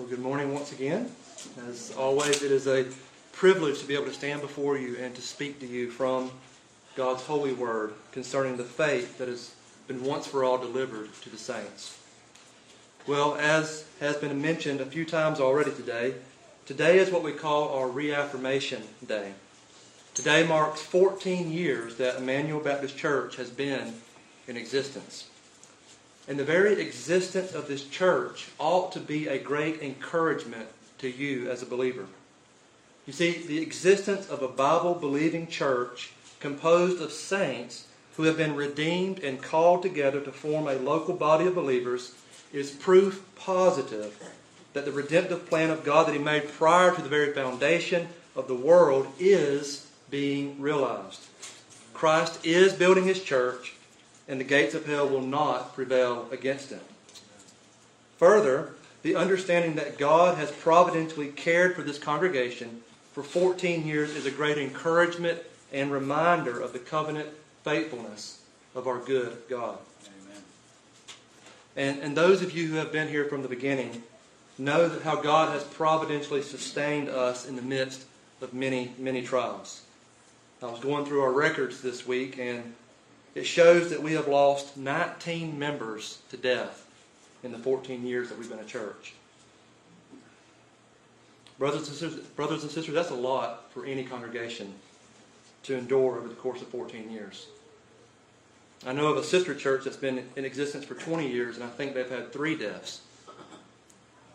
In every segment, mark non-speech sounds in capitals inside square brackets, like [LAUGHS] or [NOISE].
Well, good morning once again. As always, it is a privilege to be able to stand before you and to speak to you from God's holy word concerning the faith that has been once for all delivered to the saints. Well, as has been mentioned a few times already today, today is what we call our reaffirmation day. Today marks 14 years that Emmanuel Baptist Church has been in existence. And the very existence of this church ought to be a great encouragement to you as a believer. You see, the existence of a Bible believing church composed of saints who have been redeemed and called together to form a local body of believers is proof positive that the redemptive plan of God that He made prior to the very foundation of the world is being realized. Christ is building His church, and the gates of hell will not prevail against him. Further, the understanding that God has providentially cared for this congregation for 14 years is a great encouragement and reminder of the covenant faithfulness of our good God. Amen. And, and those of you who have been here from the beginning know that how God has providentially sustained us in the midst of many, many trials. I was going through our records this week, and it shows that we have lost 19 members to death in the 14 years that we've been a church. Brothers and sisters, brothers and sisters, that's a lot for any congregation to endure over the course of 14 years. I know of a sister church that's been in existence for 20 years, and I think they've had three deaths.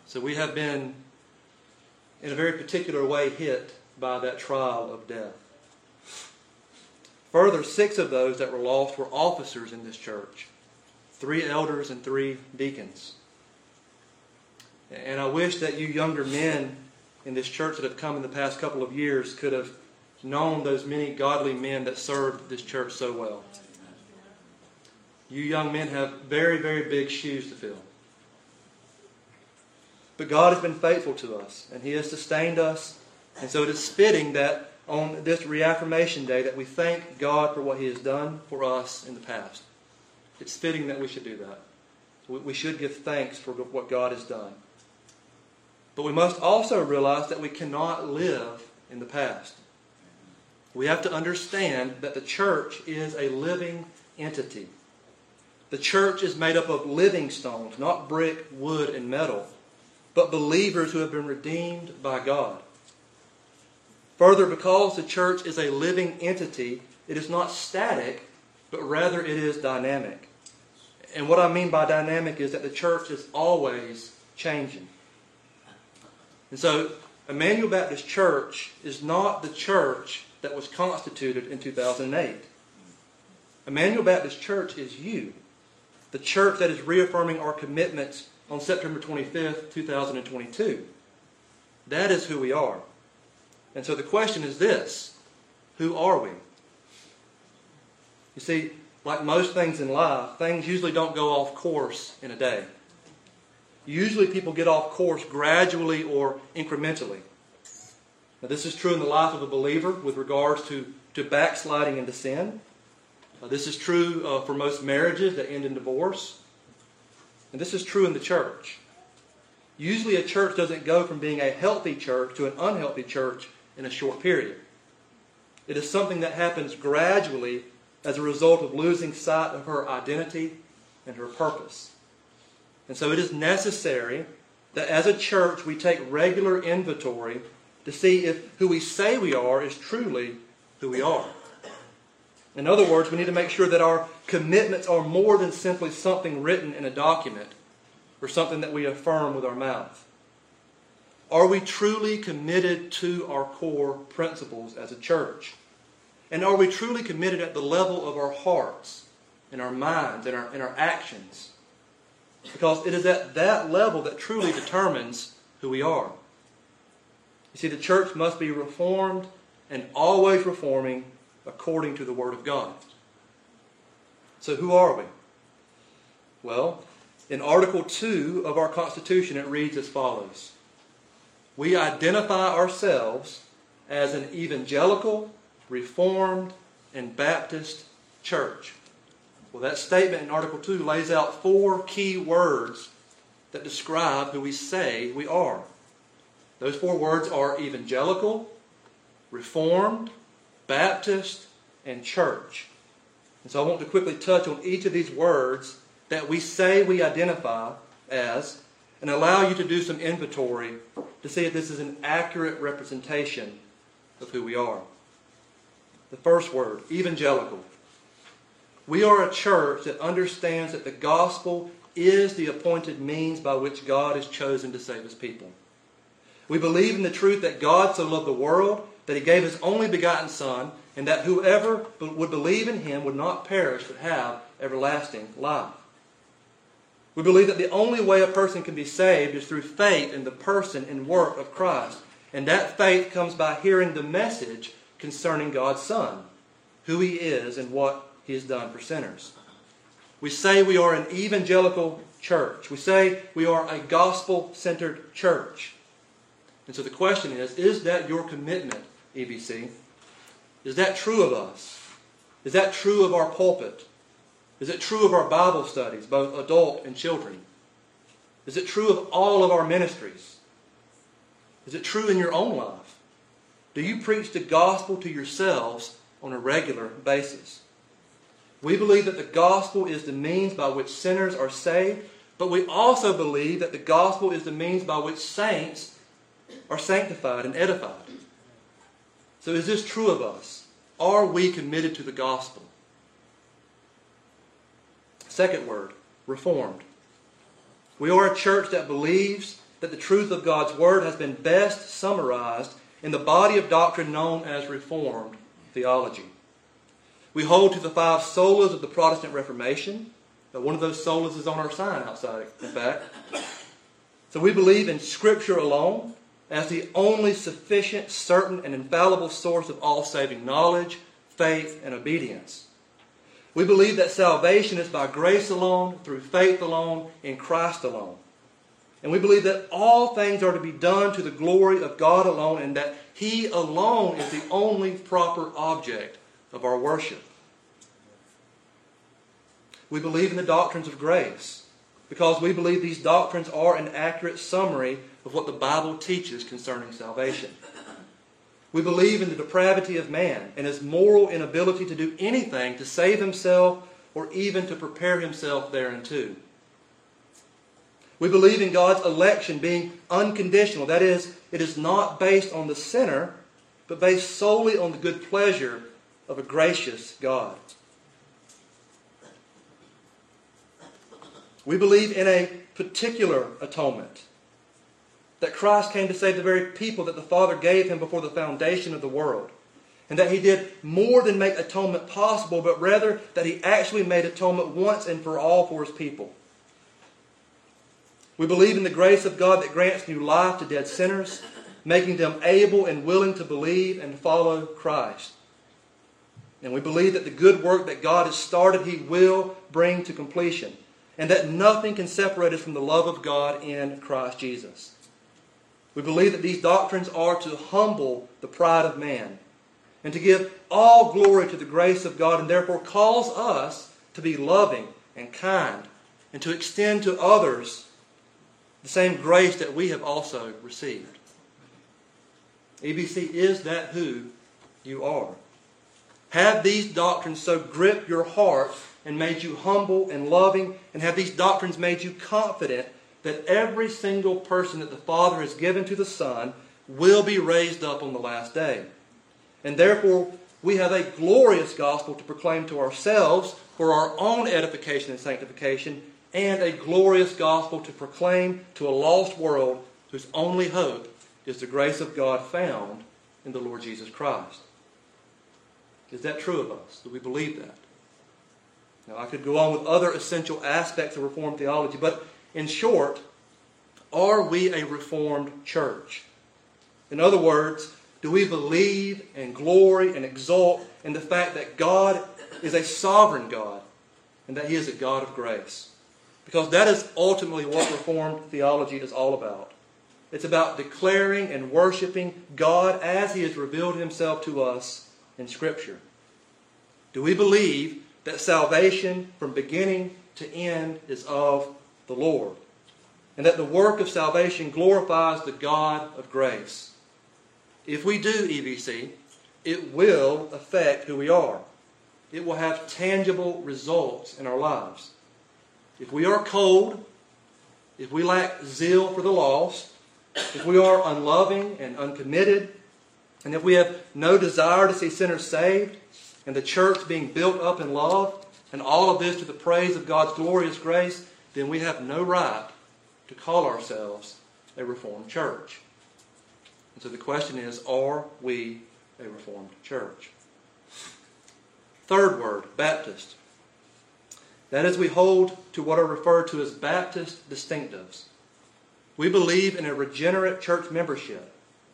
So we have been, in a very particular way, hit by that trial of death. Further, six of those that were lost were officers in this church three elders and three deacons. And I wish that you younger men in this church that have come in the past couple of years could have known those many godly men that served this church so well. You young men have very, very big shoes to fill. But God has been faithful to us, and He has sustained us. And so it is fitting that on this reaffirmation day that we thank God for what He has done for us in the past. It's fitting that we should do that. We should give thanks for what God has done. But we must also realize that we cannot live in the past. We have to understand that the church is a living entity. The church is made up of living stones, not brick, wood, and metal, but believers who have been redeemed by God. Further, because the church is a living entity, it is not static, but rather it is dynamic. And what I mean by dynamic is that the church is always changing. And so, Emmanuel Baptist Church is not the church that was constituted in 2008. Emmanuel Baptist Church is you, the church that is reaffirming our commitments on September 25th, 2022. That is who we are. And so the question is this Who are we? You see, like most things in life, things usually don't go off course in a day. Usually people get off course gradually or incrementally. Now, this is true in the life of a believer with regards to, to backsliding into sin. Uh, this is true uh, for most marriages that end in divorce. And this is true in the church. Usually, a church doesn't go from being a healthy church to an unhealthy church in a short period. It is something that happens gradually as a result of losing sight of her identity and her purpose. And so it is necessary that as a church we take regular inventory to see if who we say we are is truly who we are. In other words, we need to make sure that our commitments are more than simply something written in a document or something that we affirm with our mouth. Are we truly committed to our core principles as a church? And are we truly committed at the level of our hearts and our minds and our, and our actions? Because it is at that level that truly determines who we are. You see, the church must be reformed and always reforming according to the Word of God. So, who are we? Well, in Article 2 of our Constitution, it reads as follows we identify ourselves as an evangelical, reformed, and Baptist church. Well, that statement in Article 2 lays out four key words that describe who we say we are. Those four words are evangelical, reformed, Baptist, and church. And so I want to quickly touch on each of these words that we say we identify as and allow you to do some inventory to see if this is an accurate representation of who we are. The first word, evangelical. We are a church that understands that the gospel is the appointed means by which God has chosen to save his people. We believe in the truth that God so loved the world that he gave his only begotten Son, and that whoever would believe in him would not perish but have everlasting life. We believe that the only way a person can be saved is through faith in the person and work of Christ. And that faith comes by hearing the message concerning God's Son, who he is and what he has done for sinners. We say we are an evangelical church. We say we are a gospel centered church. And so the question is is that your commitment, EBC? Is that true of us? Is that true of our pulpit? Is it true of our Bible studies, both adult and children? Is it true of all of our ministries? Is it true in your own life? Do you preach the gospel to yourselves on a regular basis? We believe that the gospel is the means by which sinners are saved, but we also believe that the gospel is the means by which saints are sanctified and edified. So, is this true of us? Are we committed to the gospel? Second word, reformed. We are a church that believes that the truth of God's word has been best summarized in the body of doctrine known as Reformed theology. We hold to the five solas of the Protestant Reformation. One of those solas is on our sign outside, in fact. So we believe in Scripture alone as the only sufficient, certain, and infallible source of all saving knowledge, faith, and obedience. We believe that salvation is by grace alone, through faith alone, in Christ alone. And we believe that all things are to be done to the glory of God alone, and that He alone is the only proper object of our worship. We believe in the doctrines of grace because we believe these doctrines are an accurate summary of what the Bible teaches concerning salvation. We believe in the depravity of man and his moral inability to do anything to save himself or even to prepare himself thereunto. We believe in God's election being unconditional. That is, it is not based on the sinner, but based solely on the good pleasure of a gracious God. We believe in a particular atonement. That Christ came to save the very people that the Father gave him before the foundation of the world. And that he did more than make atonement possible, but rather that he actually made atonement once and for all for his people. We believe in the grace of God that grants new life to dead sinners, making them able and willing to believe and follow Christ. And we believe that the good work that God has started, He will bring to completion and that nothing can separate us from the love of God in Christ Jesus. We believe that these doctrines are to humble the pride of man and to give all glory to the grace of God and therefore calls us to be loving and kind and to extend to others the same grace that we have also received. EBC, is that who you are? Have these doctrines so grip your heart and made you humble and loving, and have these doctrines made you confident that every single person that the Father has given to the Son will be raised up on the last day. And therefore, we have a glorious gospel to proclaim to ourselves for our own edification and sanctification, and a glorious gospel to proclaim to a lost world whose only hope is the grace of God found in the Lord Jesus Christ. Is that true of us? Do we believe that? Now, I could go on with other essential aspects of Reformed theology, but in short, are we a Reformed church? In other words, do we believe and glory and exult in the fact that God is a sovereign God and that He is a God of grace? Because that is ultimately what Reformed theology is all about. It's about declaring and worshiping God as He has revealed Himself to us in Scripture. Do we believe that salvation from beginning to end is of the Lord. and that the work of salvation glorifies the God of grace. If we do EBC, it will affect who we are. It will have tangible results in our lives. If we are cold, if we lack zeal for the lost, if we are unloving and uncommitted, and if we have no desire to see sinners saved and the church being built up in love, and all of this to the praise of God's glorious grace, then we have no right to call ourselves a Reformed church. And so the question is are we a Reformed church? Third word, Baptist. That is, we hold to what are referred to as Baptist distinctives. We believe in a regenerate church membership.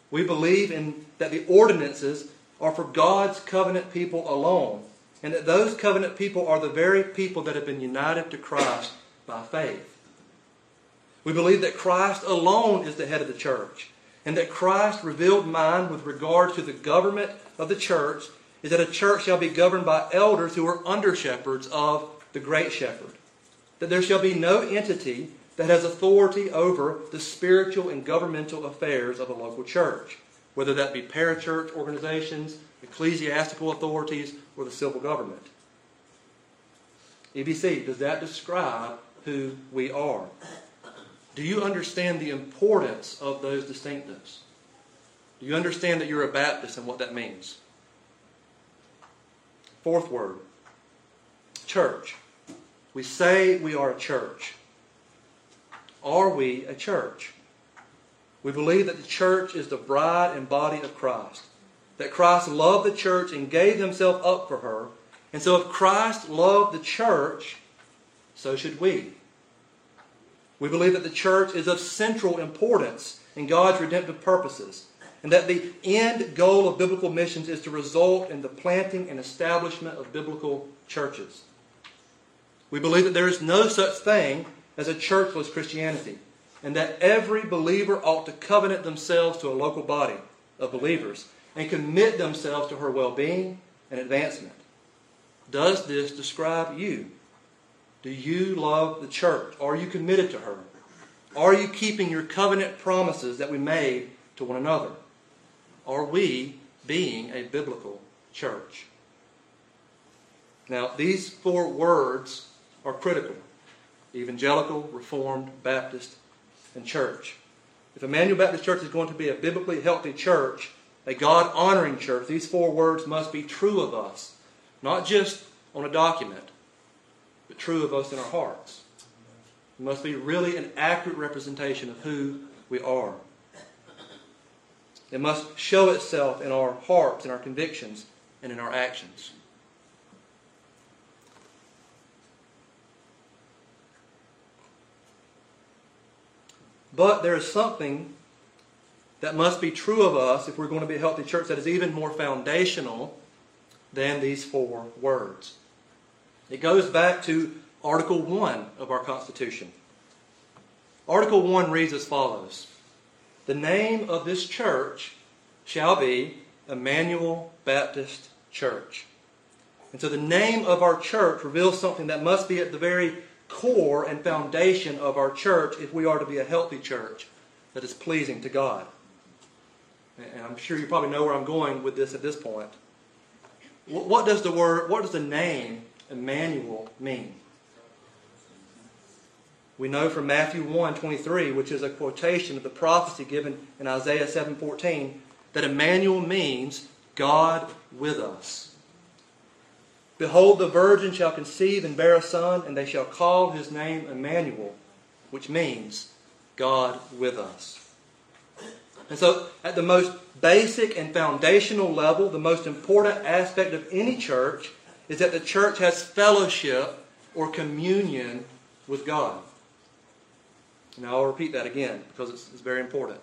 We believe in that the ordinances are for God's covenant people alone, and that those covenant people are the very people that have been united to Christ by faith. We believe that Christ alone is the head of the church, and that Christ's revealed mind with regard to the government of the church is that a church shall be governed by elders who are under shepherds of the great shepherd. That there shall be no entity that has authority over the spiritual and governmental affairs of a local church, whether that be parachurch organizations, ecclesiastical authorities, or the civil government. EBC, does that describe who we are? Do you understand the importance of those distinctives? Do you understand that you're a Baptist and what that means? Fourth word church. We say we are a church. Are we a church? We believe that the church is the bride and body of Christ. That Christ loved the church and gave himself up for her. And so if Christ loved the church, so should we. We believe that the church is of central importance in God's redemptive purposes, and that the end goal of biblical missions is to result in the planting and establishment of biblical churches. We believe that there is no such thing as a churchless Christianity, and that every believer ought to covenant themselves to a local body of believers and commit themselves to her well being and advancement. Does this describe you? Do you love the church? Are you committed to her? Are you keeping your covenant promises that we made to one another? Are we being a biblical church? Now, these four words are critical evangelical, reformed, Baptist, and church. If Emmanuel Baptist Church is going to be a biblically healthy church, a God honoring church, these four words must be true of us, not just on a document, but true of us in our hearts. It must be really an accurate representation of who we are. It must show itself in our hearts, in our convictions, and in our actions. But there is something that must be true of us if we're going to be a healthy church that is even more foundational than these four words. It goes back to Article 1 of our Constitution. Article 1 reads as follows The name of this church shall be Emmanuel Baptist Church. And so the name of our church reveals something that must be at the very core and foundation of our church if we are to be a healthy church that is pleasing to God. And I'm sure you probably know where I'm going with this at this point. What does the word, what does the name Emmanuel mean? We know from Matthew 1 23, which is a quotation of the prophecy given in Isaiah 7 14, that Emmanuel means God with us. Behold, the virgin shall conceive and bear a son, and they shall call his name Emmanuel, which means God with us. And so, at the most basic and foundational level, the most important aspect of any church is that the church has fellowship or communion with God. Now I'll repeat that again because it's, it's, very important.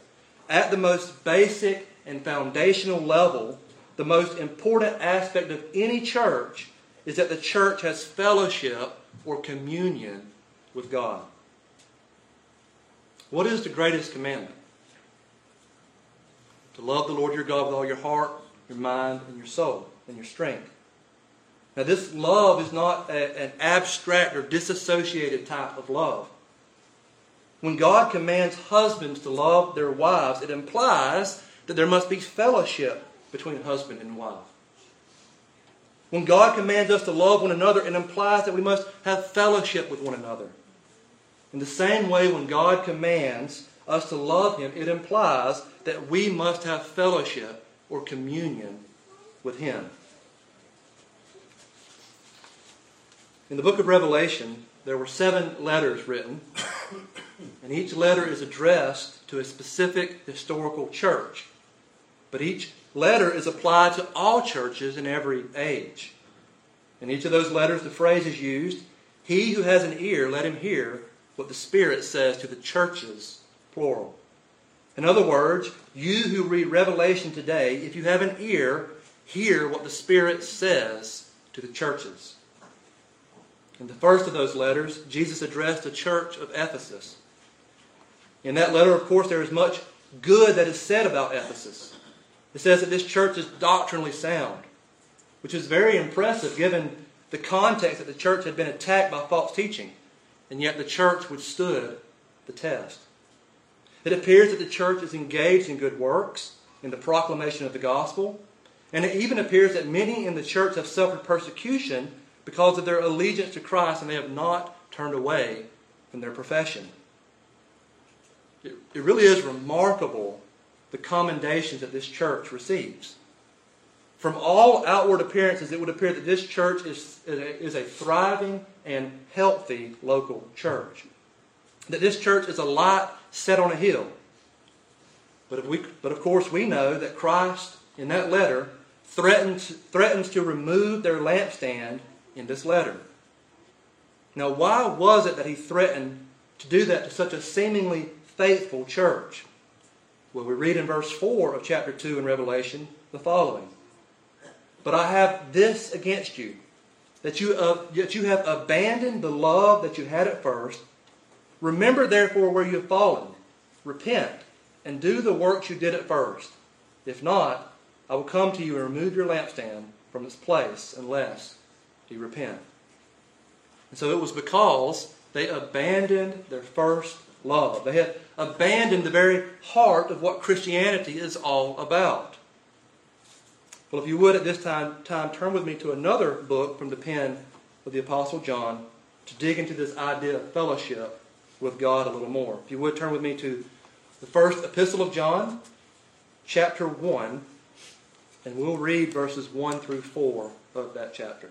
At the most basic and foundational level, the most important aspect of any church is that the church has fellowship or communion with God. What is the greatest commandment? To love the Lord your God with all your heart, your mind, and your soul, and your strength. Now, this love is not a, an abstract or disassociated type of love. When God commands husbands to love their wives, it implies that there must be fellowship between husband and wife. When God commands us to love one another, it implies that we must have fellowship with one another. In the same way, when God commands us to love Him, it implies that we must have fellowship or communion with Him. In the book of Revelation, there were seven letters written, and each letter is addressed to a specific historical church. But each letter is applied to all churches in every age. In each of those letters, the phrase is used He who has an ear, let him hear what the Spirit says to the churches, plural. In other words, you who read Revelation today, if you have an ear, hear what the Spirit says to the churches. In the first of those letters, Jesus addressed the church of Ephesus. In that letter, of course, there is much good that is said about Ephesus. It says that this church is doctrinally sound, which is very impressive given the context that the church had been attacked by false teaching, and yet the church withstood the test. It appears that the church is engaged in good works, in the proclamation of the gospel, and it even appears that many in the church have suffered persecution because of their allegiance to Christ and they have not turned away from their profession. It, it really is remarkable the commendations that this church receives. From all outward appearances, it would appear that this church is, is a thriving and healthy local church. That this church is a light set on a hill. But, if we, but of course, we know that Christ, in that letter, threatens, threatens to remove their lampstand in this letter. Now, why was it that he threatened to do that to such a seemingly faithful church? Well, we read in verse 4 of chapter 2 in Revelation the following But I have this against you, that you, that you have abandoned the love that you had at first. Remember, therefore, where you have fallen. Repent and do the works you did at first. If not, I will come to you and remove your lampstand from its place unless you repent. And so it was because they abandoned their first love. They had abandoned the very heart of what Christianity is all about. Well, if you would at this time, time turn with me to another book from the pen of the Apostle John to dig into this idea of fellowship with God a little more. If you would turn with me to the first epistle of John, chapter 1, and we'll read verses 1 through 4 of that chapter.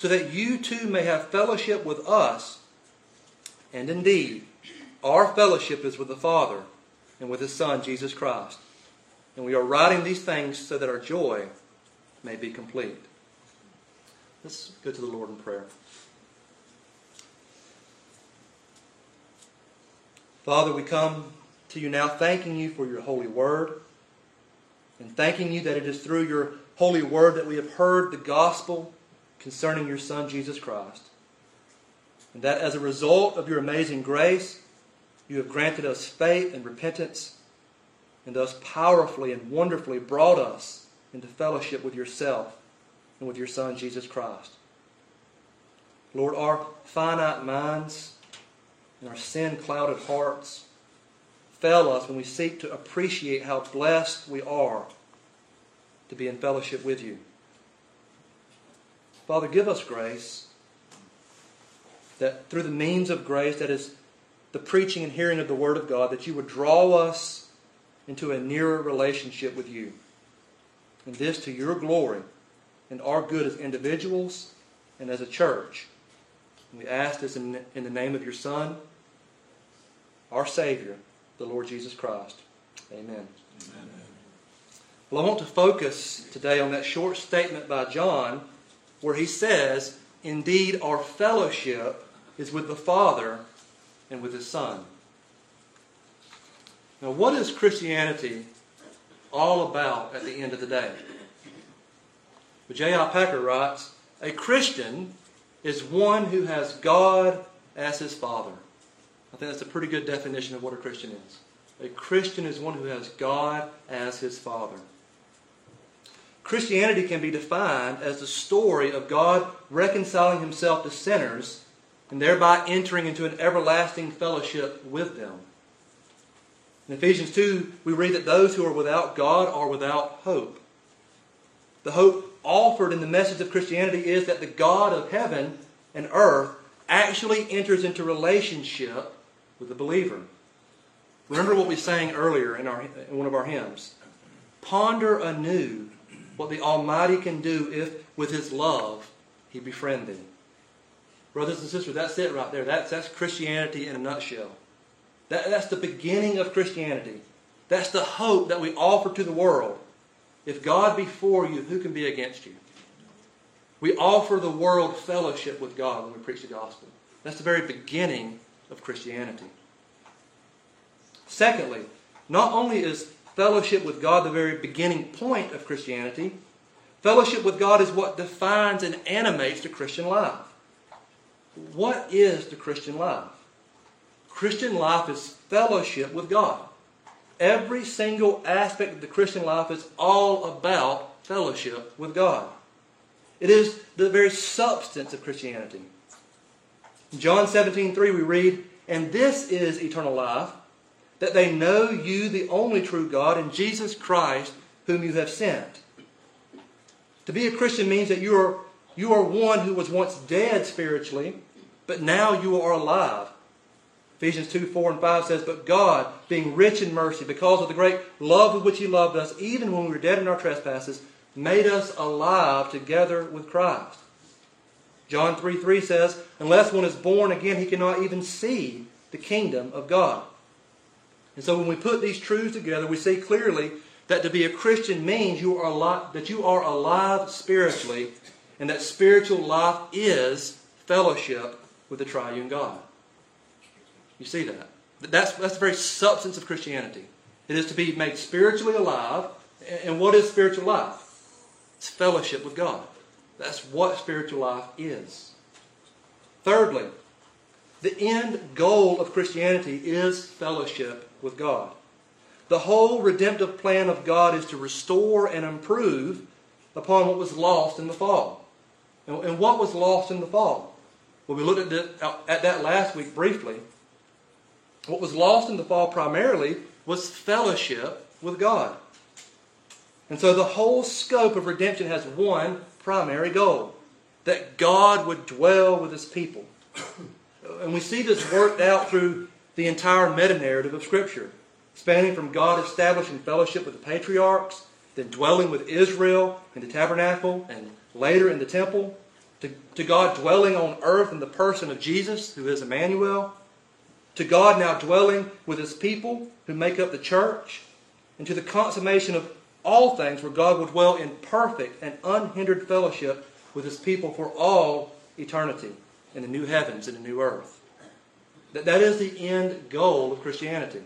so that you too may have fellowship with us. And indeed, our fellowship is with the Father and with His Son, Jesus Christ. And we are writing these things so that our joy may be complete. Let's go to the Lord in prayer. Father, we come to you now thanking you for your holy word and thanking you that it is through your holy word that we have heard the gospel concerning your Son, Jesus Christ. And that as a result of your amazing grace, you have granted us faith and repentance, and thus powerfully and wonderfully brought us into fellowship with yourself and with your Son, Jesus Christ. Lord, our finite minds and our sin clouded hearts fail us when we seek to appreciate how blessed we are to be in fellowship with you. Father, give us grace that through the means of grace, that is the preaching and hearing of the Word of God, that you would draw us into a nearer relationship with you. And this to your glory and our good as individuals and as a church. And we ask this in, in the name of your Son, our Savior, the Lord Jesus Christ. Amen. Amen. Well, I want to focus today on that short statement by John where he says, Indeed, our fellowship is with the Father and with his Son. Now, what is Christianity all about at the end of the day? But J.I. Packer writes, A Christian is one who has God as his Father. I think that's a pretty good definition of what a Christian is. A Christian is one who has God as his Father. Christianity can be defined as the story of God reconciling himself to sinners and thereby entering into an everlasting fellowship with them. In Ephesians 2, we read that those who are without God are without hope. The hope offered in the message of Christianity is that the God of heaven and earth actually enters into relationship with the believer. Remember what we sang earlier in, our, in one of our hymns. Ponder anew what the Almighty can do if, with His love, He befriend thee. Brothers and sisters, that's it right there. That's, that's Christianity in a nutshell. That, that's the beginning of Christianity. That's the hope that we offer to the world. If God be for you, who can be against you? We offer the world fellowship with God when we preach the gospel. That's the very beginning of Christianity. Secondly, not only is fellowship with God the very beginning point of Christianity, fellowship with God is what defines and animates the Christian life. What is the Christian life? Christian life is fellowship with God. Every single aspect of the Christian life is all about fellowship with God. It is the very substance of Christianity. In John 17, 3, we read, And this is eternal life, that they know you, the only true God, and Jesus Christ, whom you have sent. To be a Christian means that you are, you are one who was once dead spiritually, but now you are alive. Ephesians 2 4 and 5 says, But God, being rich in mercy, because of the great love with which He loved us, even when we were dead in our trespasses, made us alive together with Christ. John 3 3 says, Unless one is born again, he cannot even see the kingdom of God. And so when we put these truths together, we see clearly that to be a Christian means you are alive, that you are alive spiritually, and that spiritual life is fellowship with the triune God. You see that? That's, that's the very substance of Christianity. It is to be made spiritually alive. And what is spiritual life? It's fellowship with God. That's what spiritual life is. Thirdly, the end goal of Christianity is fellowship with God. The whole redemptive plan of God is to restore and improve upon what was lost in the fall. And, what was lost in the fall? Well, we looked at, at that last week briefly. What was lost in the fall primarily was fellowship with God. And so the whole scope of redemption has one primary goal that God would dwell with his people. [COUGHS] And we see this worked out through the entire meta narrative of Scripture, spanning from God establishing fellowship with the patriarchs, then dwelling with Israel in the tabernacle, and later in the temple, to, to God dwelling on earth in the person of Jesus, who is Emmanuel, to God now dwelling with his people who make up the church, and to the consummation of all things where God will dwell in perfect and unhindered fellowship with his people for all eternity in the new heavens and the new earth. That, that is the end goal of Christianity.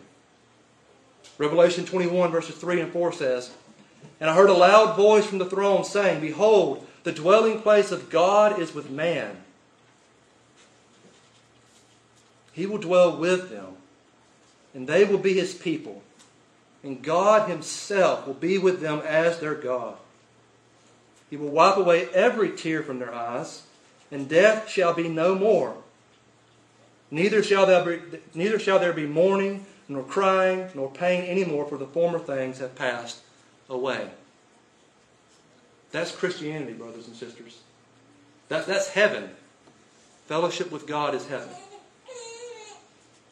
Revelation 21, verses 3 and 4 says, And I heard a loud voice from the throne saying, Behold, the dwelling place of God is with man. He will dwell with them, and they will be his people and God Himself will be with them as their God. He will wipe away every tear from their eyes, and death shall be no more. Neither shall there be, neither shall there be mourning, nor crying, nor pain any more, for the former things have passed away. That's Christianity, brothers and sisters. That, that's heaven. Fellowship with God is heaven.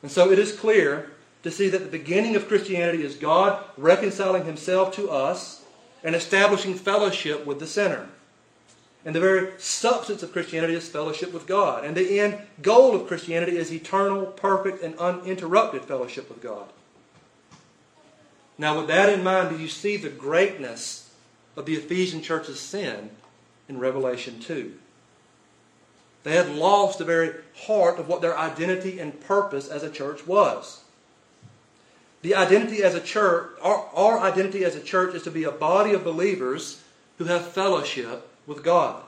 And so it is clear to see that the beginning of Christianity is God reconciling himself to us and establishing fellowship with the sinner. And the very substance of Christianity is fellowship with God. And the end goal of Christianity is eternal, perfect, and uninterrupted fellowship with God. Now, with that in mind, do you see the greatness of the Ephesian church's sin in Revelation 2. They had lost the very heart of what their identity and purpose as a church was. The identity as a church, our, our identity as a church is to be a body of believers who have fellowship with God.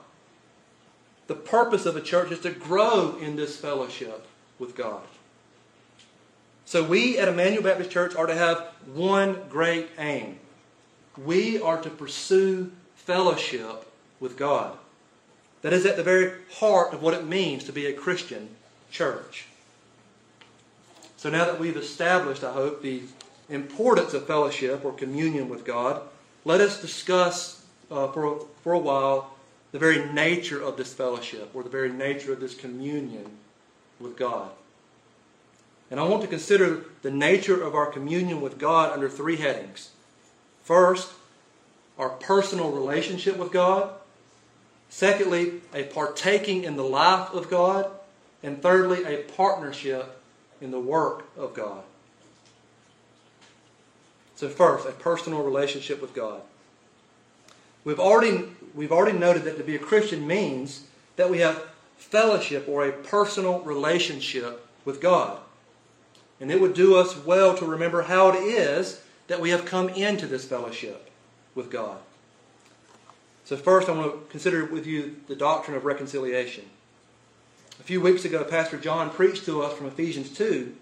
The purpose of a church is to grow in this fellowship with God. So we at Emmanuel Baptist Church are to have one great aim. We are to pursue fellowship with God. That is at the very heart of what it means to be a Christian church. So now that we've established, I hope, the importance of fellowship or communion with God, let us discuss uh, for, for a while the very nature of this fellowship or the very nature of this communion with God. And I want to consider the nature of our communion with God under three headings. First, our personal relationship with God. Secondly, a partaking in the life of God. And thirdly, a partnership in the work of God. So, first, a personal relationship with God. We've already, we've already noted that to be a Christian means that we have fellowship or a personal relationship with God. And it would do us well to remember how it is that we have come into this fellowship with God. So, first, I want to consider with you the doctrine of reconciliation. A few weeks ago, Pastor John preached to us from Ephesians 2,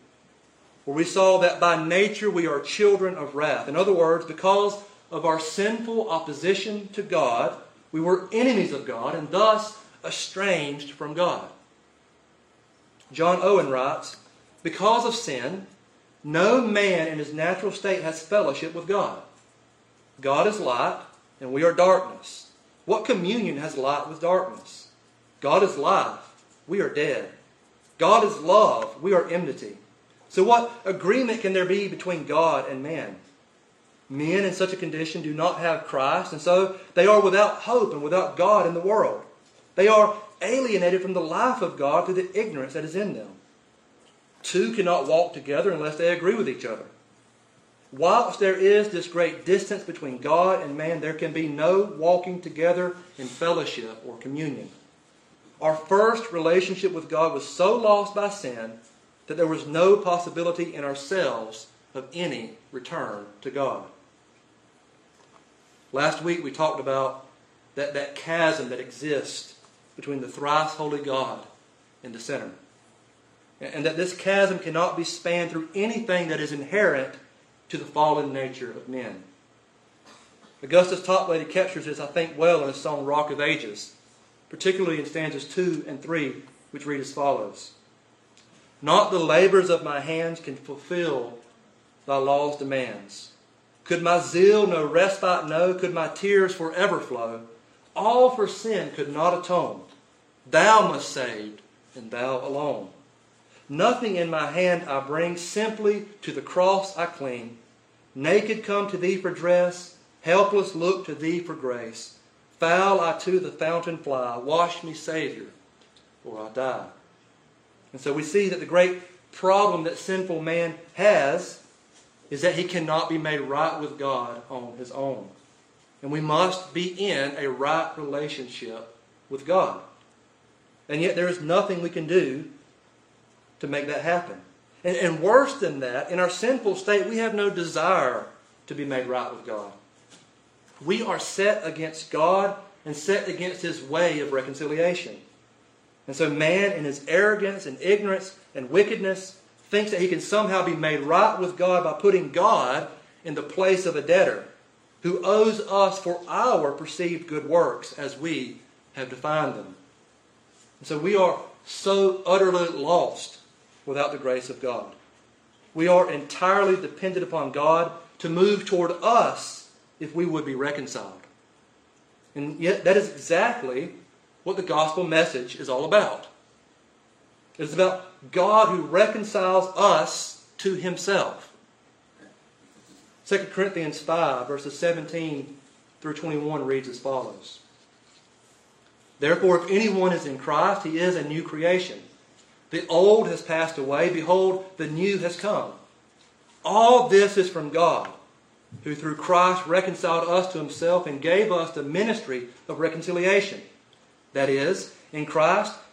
where we saw that by nature we are children of wrath. In other words, because of our sinful opposition to God, we were enemies of God and thus estranged from God. John Owen writes, Because of sin, no man in his natural state has fellowship with God. God is light, and we are darkness. What communion has light with darkness? God is life. We are dead. God is love. We are enmity. So, what agreement can there be between God and man? Men in such a condition do not have Christ, and so they are without hope and without God in the world. They are alienated from the life of God through the ignorance that is in them. Two cannot walk together unless they agree with each other. Whilst there is this great distance between God and man, there can be no walking together in fellowship or communion. Our first relationship with God was so lost by sin that there was no possibility in ourselves of any return to God. Last week we talked about that, that chasm that exists between the thrice holy God and the sinner. And that this chasm cannot be spanned through anything that is inherent to the fallen nature of men. Augustus Toplady captures this, I think, well in his song Rock of Ages, particularly in stanzas 2 and 3, which read as follows Not the labors of my hands can fulfill thy law's demands. Could my zeal no respite know? Could my tears forever flow? All for sin could not atone. Thou must save, and thou alone. Nothing in my hand I bring, simply to the cross I cling. Naked come to thee for dress, helpless look to thee for grace. Foul I to the fountain fly, wash me, Savior, or I die. And so we see that the great problem that sinful man has is that he cannot be made right with God on his own. And we must be in a right relationship with God. And yet there is nothing we can do to make that happen. And, and worse than that, in our sinful state, we have no desire to be made right with God. We are set against God and set against his way of reconciliation. And so man in his arrogance and ignorance and wickedness thinks that he can somehow be made right with God by putting God in the place of a debtor who owes us for our perceived good works as we have defined them. And so we are so utterly lost without the grace of God. We are entirely dependent upon God to move toward us if we would be reconciled. And yet, that is exactly what the gospel message is all about. It's about God who reconciles us to himself. 2 Corinthians 5, verses 17 through 21 reads as follows Therefore, if anyone is in Christ, he is a new creation. The old has passed away. Behold, the new has come. All this is from God, who through Christ reconciled us to himself and gave us the ministry of reconciliation. That is, in Christ,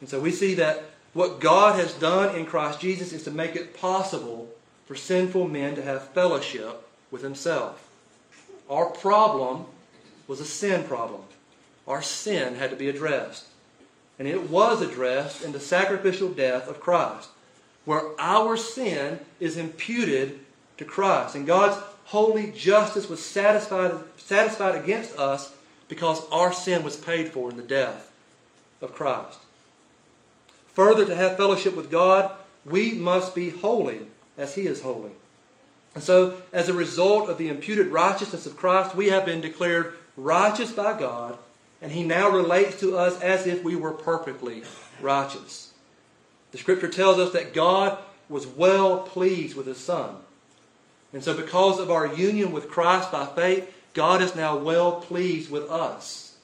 And so we see that what God has done in Christ Jesus is to make it possible for sinful men to have fellowship with himself. Our problem was a sin problem. Our sin had to be addressed. And it was addressed in the sacrificial death of Christ, where our sin is imputed to Christ. And God's holy justice was satisfied, satisfied against us because our sin was paid for in the death of Christ. Further, to have fellowship with God, we must be holy as He is holy. And so, as a result of the imputed righteousness of Christ, we have been declared righteous by God, and He now relates to us as if we were perfectly righteous. The Scripture tells us that God was well pleased with His Son. And so, because of our union with Christ by faith, God is now well pleased with us.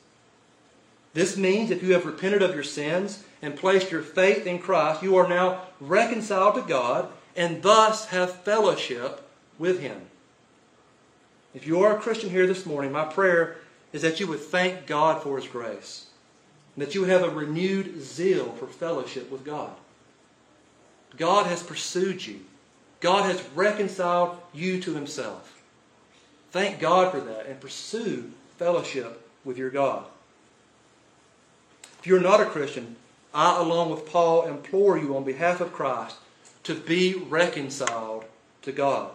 This means if you have repented of your sins and placed your faith in Christ, you are now reconciled to God and thus have fellowship with Him. If you are a Christian here this morning, my prayer is that you would thank God for His grace and that you have a renewed zeal for fellowship with God. God has pursued you. God has reconciled you to Himself. Thank God for that and pursue fellowship with your God. If you're not a Christian, I, along with Paul, implore you on behalf of Christ to be reconciled to God.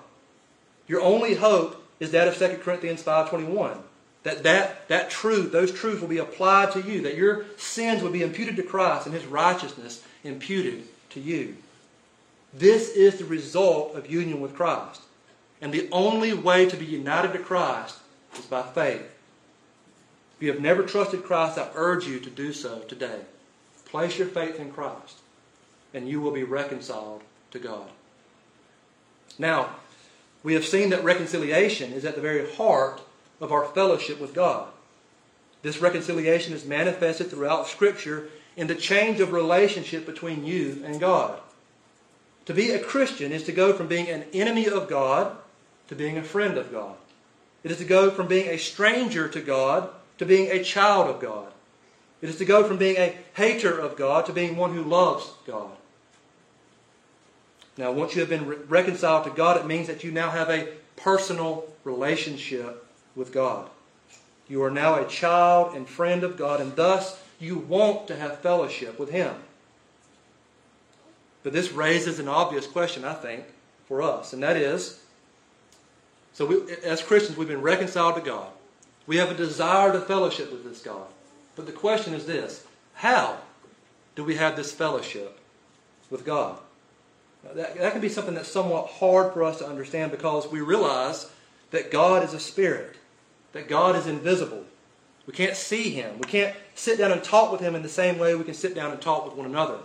Your only hope is that of 2 Corinthians 5.21. That, that that truth, those truths will be applied to you, that your sins will be imputed to Christ and his righteousness imputed to you. This is the result of union with Christ. And the only way to be united to Christ is by faith. If you have never trusted Christ, I urge you to do so today. Place your faith in Christ, and you will be reconciled to God. Now, we have seen that reconciliation is at the very heart of our fellowship with God. This reconciliation is manifested throughout Scripture in the change of relationship between you and God. To be a Christian is to go from being an enemy of God to being a friend of God. It is to go from being a stranger to God to being a child of God. It is to go from being a hater of God to being one who loves God. Now, once you have been re- reconciled to God, it means that you now have a personal relationship with God. You are now a child and friend of God, and thus you want to have fellowship with Him. But this raises an obvious question, I think, for us, and that is so, we, as Christians, we've been reconciled to God. We have a desire to fellowship with this God. But the question is this how do we have this fellowship with God? Now, that, that can be something that's somewhat hard for us to understand because we realize that God is a spirit, that God is invisible. We can't see Him. We can't sit down and talk with Him in the same way we can sit down and talk with one another.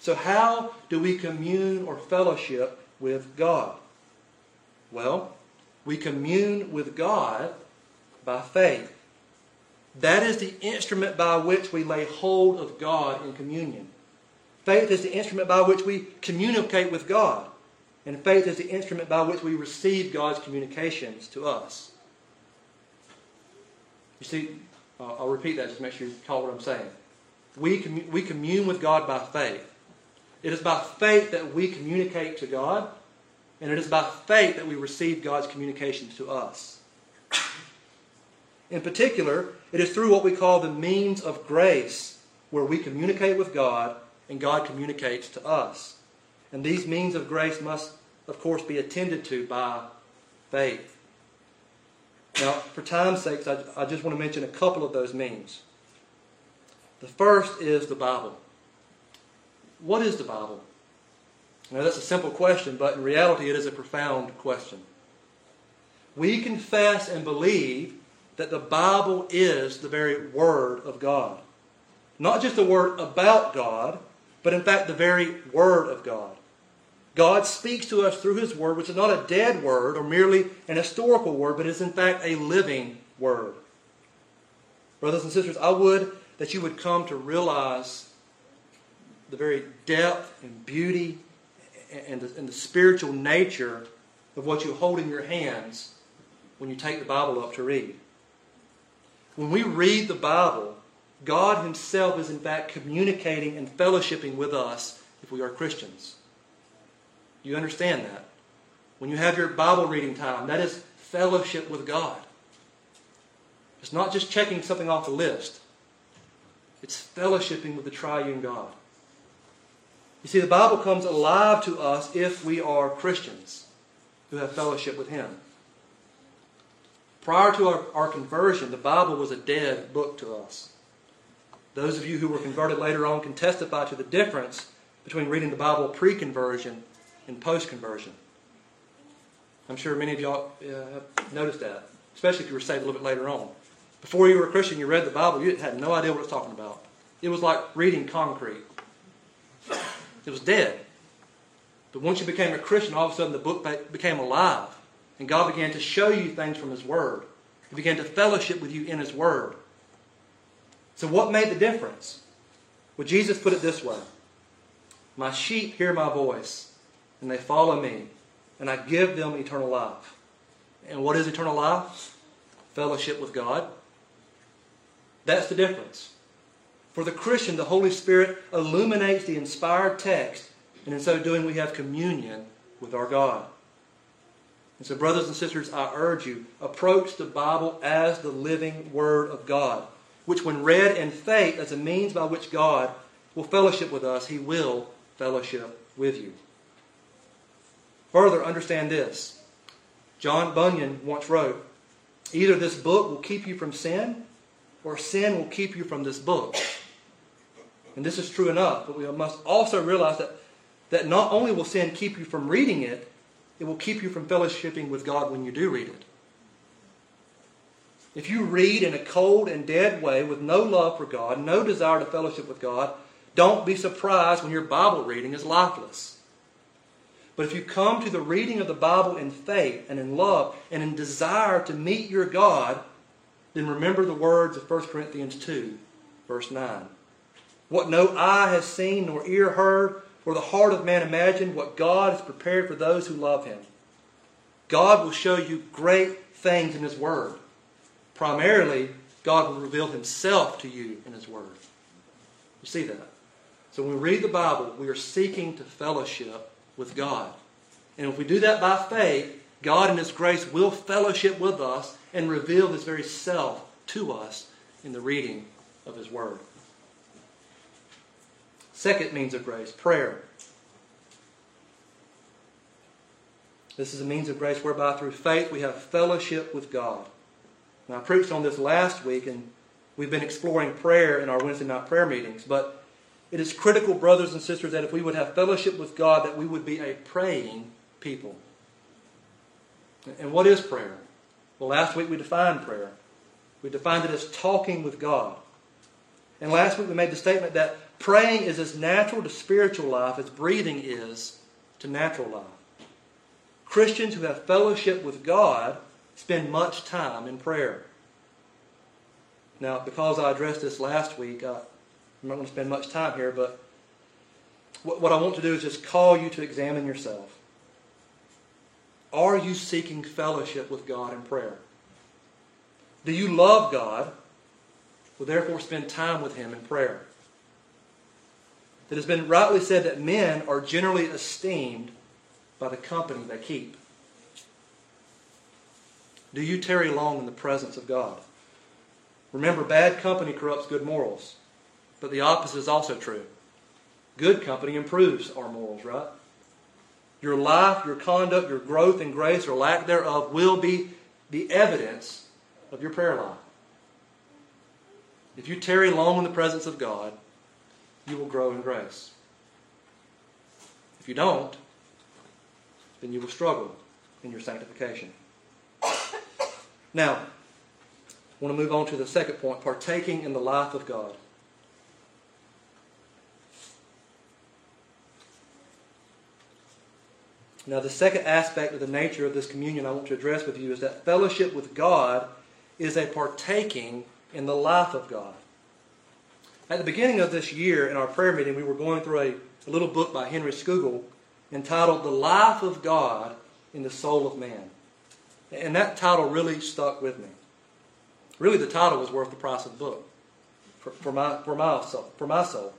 So, how do we commune or fellowship with God? Well, we commune with God by faith. That is the instrument by which we lay hold of God in communion. Faith is the instrument by which we communicate with God. And faith is the instrument by which we receive God's communications to us. You see, uh, I'll repeat that just to make sure you caught what I'm saying. We, we commune with God by faith. It is by faith that we communicate to God and it is by faith that we receive God's communications to us. In particular, it is through what we call the means of grace, where we communicate with God and God communicates to us. And these means of grace must, of course, be attended to by faith. Now, for time's sake, I, I just want to mention a couple of those means. The first is the Bible. What is the Bible? Now, that's a simple question, but in reality, it is a profound question. We confess and believe that the Bible is the very Word of God. Not just the word about God, but in fact the very Word of God. God speaks to us through His Word, which is not a dead word or merely an historical word, but is in fact a living word. Brothers and sisters, I would that you would come to realize the very depth and beauty and the, and the spiritual nature of what you hold in your hands when you take the Bible up to read. When we read the Bible, God Himself is in fact communicating and fellowshipping with us if we are Christians. You understand that? When you have your Bible reading time, that is fellowship with God. It's not just checking something off the list, it's fellowshipping with the triune God. You see, the Bible comes alive to us if we are Christians who have fellowship with Him. Prior to our, our, conversion, the Bible was a dead book to us. Those of you who were converted later on can testify to the difference between reading the Bible pre conversion and post conversion. I'm sure many of y'all uh, have noticed that, especially if you were saved a little bit later on. Before you were a Christian, you read the Bible, you had no idea what it was talking about. It was like reading concrete. It was dead. But once you became a Christian, all of a sudden the book became alive. And God began to show you things from His Word. He began to fellowship with you in His Word. So, what made the difference? Well, Jesus put it this way My sheep hear my voice, and they follow me, and I give them eternal life. And what is eternal life? Fellowship with God. That's the difference. For the Christian, the Holy Spirit illuminates the inspired text, and in so doing, we have communion with our God. And so, brothers and sisters, I urge you, approach the Bible as the living Word of God, which, when read in faith as a means by which God will fellowship with us, He will fellowship with you. Further, understand this. John Bunyan once wrote Either this book will keep you from sin, or sin will keep you from this book. And this is true enough, but we must also realize that, that not only will sin keep you from reading it, it will keep you from fellowshipping with God when you do read it. If you read in a cold and dead way with no love for God, no desire to fellowship with God, don't be surprised when your Bible reading is lifeless. But if you come to the reading of the Bible in faith and in love and in desire to meet your God, then remember the words of 1 Corinthians 2, verse 9. What no eye has seen nor ear heard, or the heart of man imagined, what God has prepared for those who love him. God will show you great things in his word. Primarily, God will reveal himself to you in his word. You see that? So when we read the Bible, we are seeking to fellowship with God. And if we do that by faith, God in His grace will fellowship with us and reveal His very self to us in the reading of His Word. Second means of grace, prayer. This is a means of grace whereby through faith we have fellowship with God. Now, I preached on this last week, and we've been exploring prayer in our Wednesday night prayer meetings. But it is critical, brothers and sisters, that if we would have fellowship with God, that we would be a praying people. And what is prayer? Well, last week we defined prayer. We defined it as talking with God. And last week we made the statement that Praying is as natural to spiritual life as breathing is to natural life. Christians who have fellowship with God spend much time in prayer. Now, because I addressed this last week, I'm not going to spend much time here, but what I want to do is just call you to examine yourself. Are you seeking fellowship with God in prayer? Do you love God? Well, therefore, spend time with Him in prayer. It has been rightly said that men are generally esteemed by the company they keep. Do you tarry long in the presence of God? Remember, bad company corrupts good morals, but the opposite is also true. Good company improves our morals, right? Your life, your conduct, your growth in grace or lack thereof will be the evidence of your prayer life. If you tarry long in the presence of God, you will grow in grace. If you don't, then you will struggle in your sanctification. Now, I want to move on to the second point partaking in the life of God. Now, the second aspect of the nature of this communion I want to address with you is that fellowship with God is a partaking in the life of God. At the beginning of this year in our prayer meeting, we were going through a, a little book by Henry Scougal entitled The Life of God in the Soul of Man. And that title really stuck with me. Really, the title was worth the price of the book for, for, my, for, my, soul, for my soul.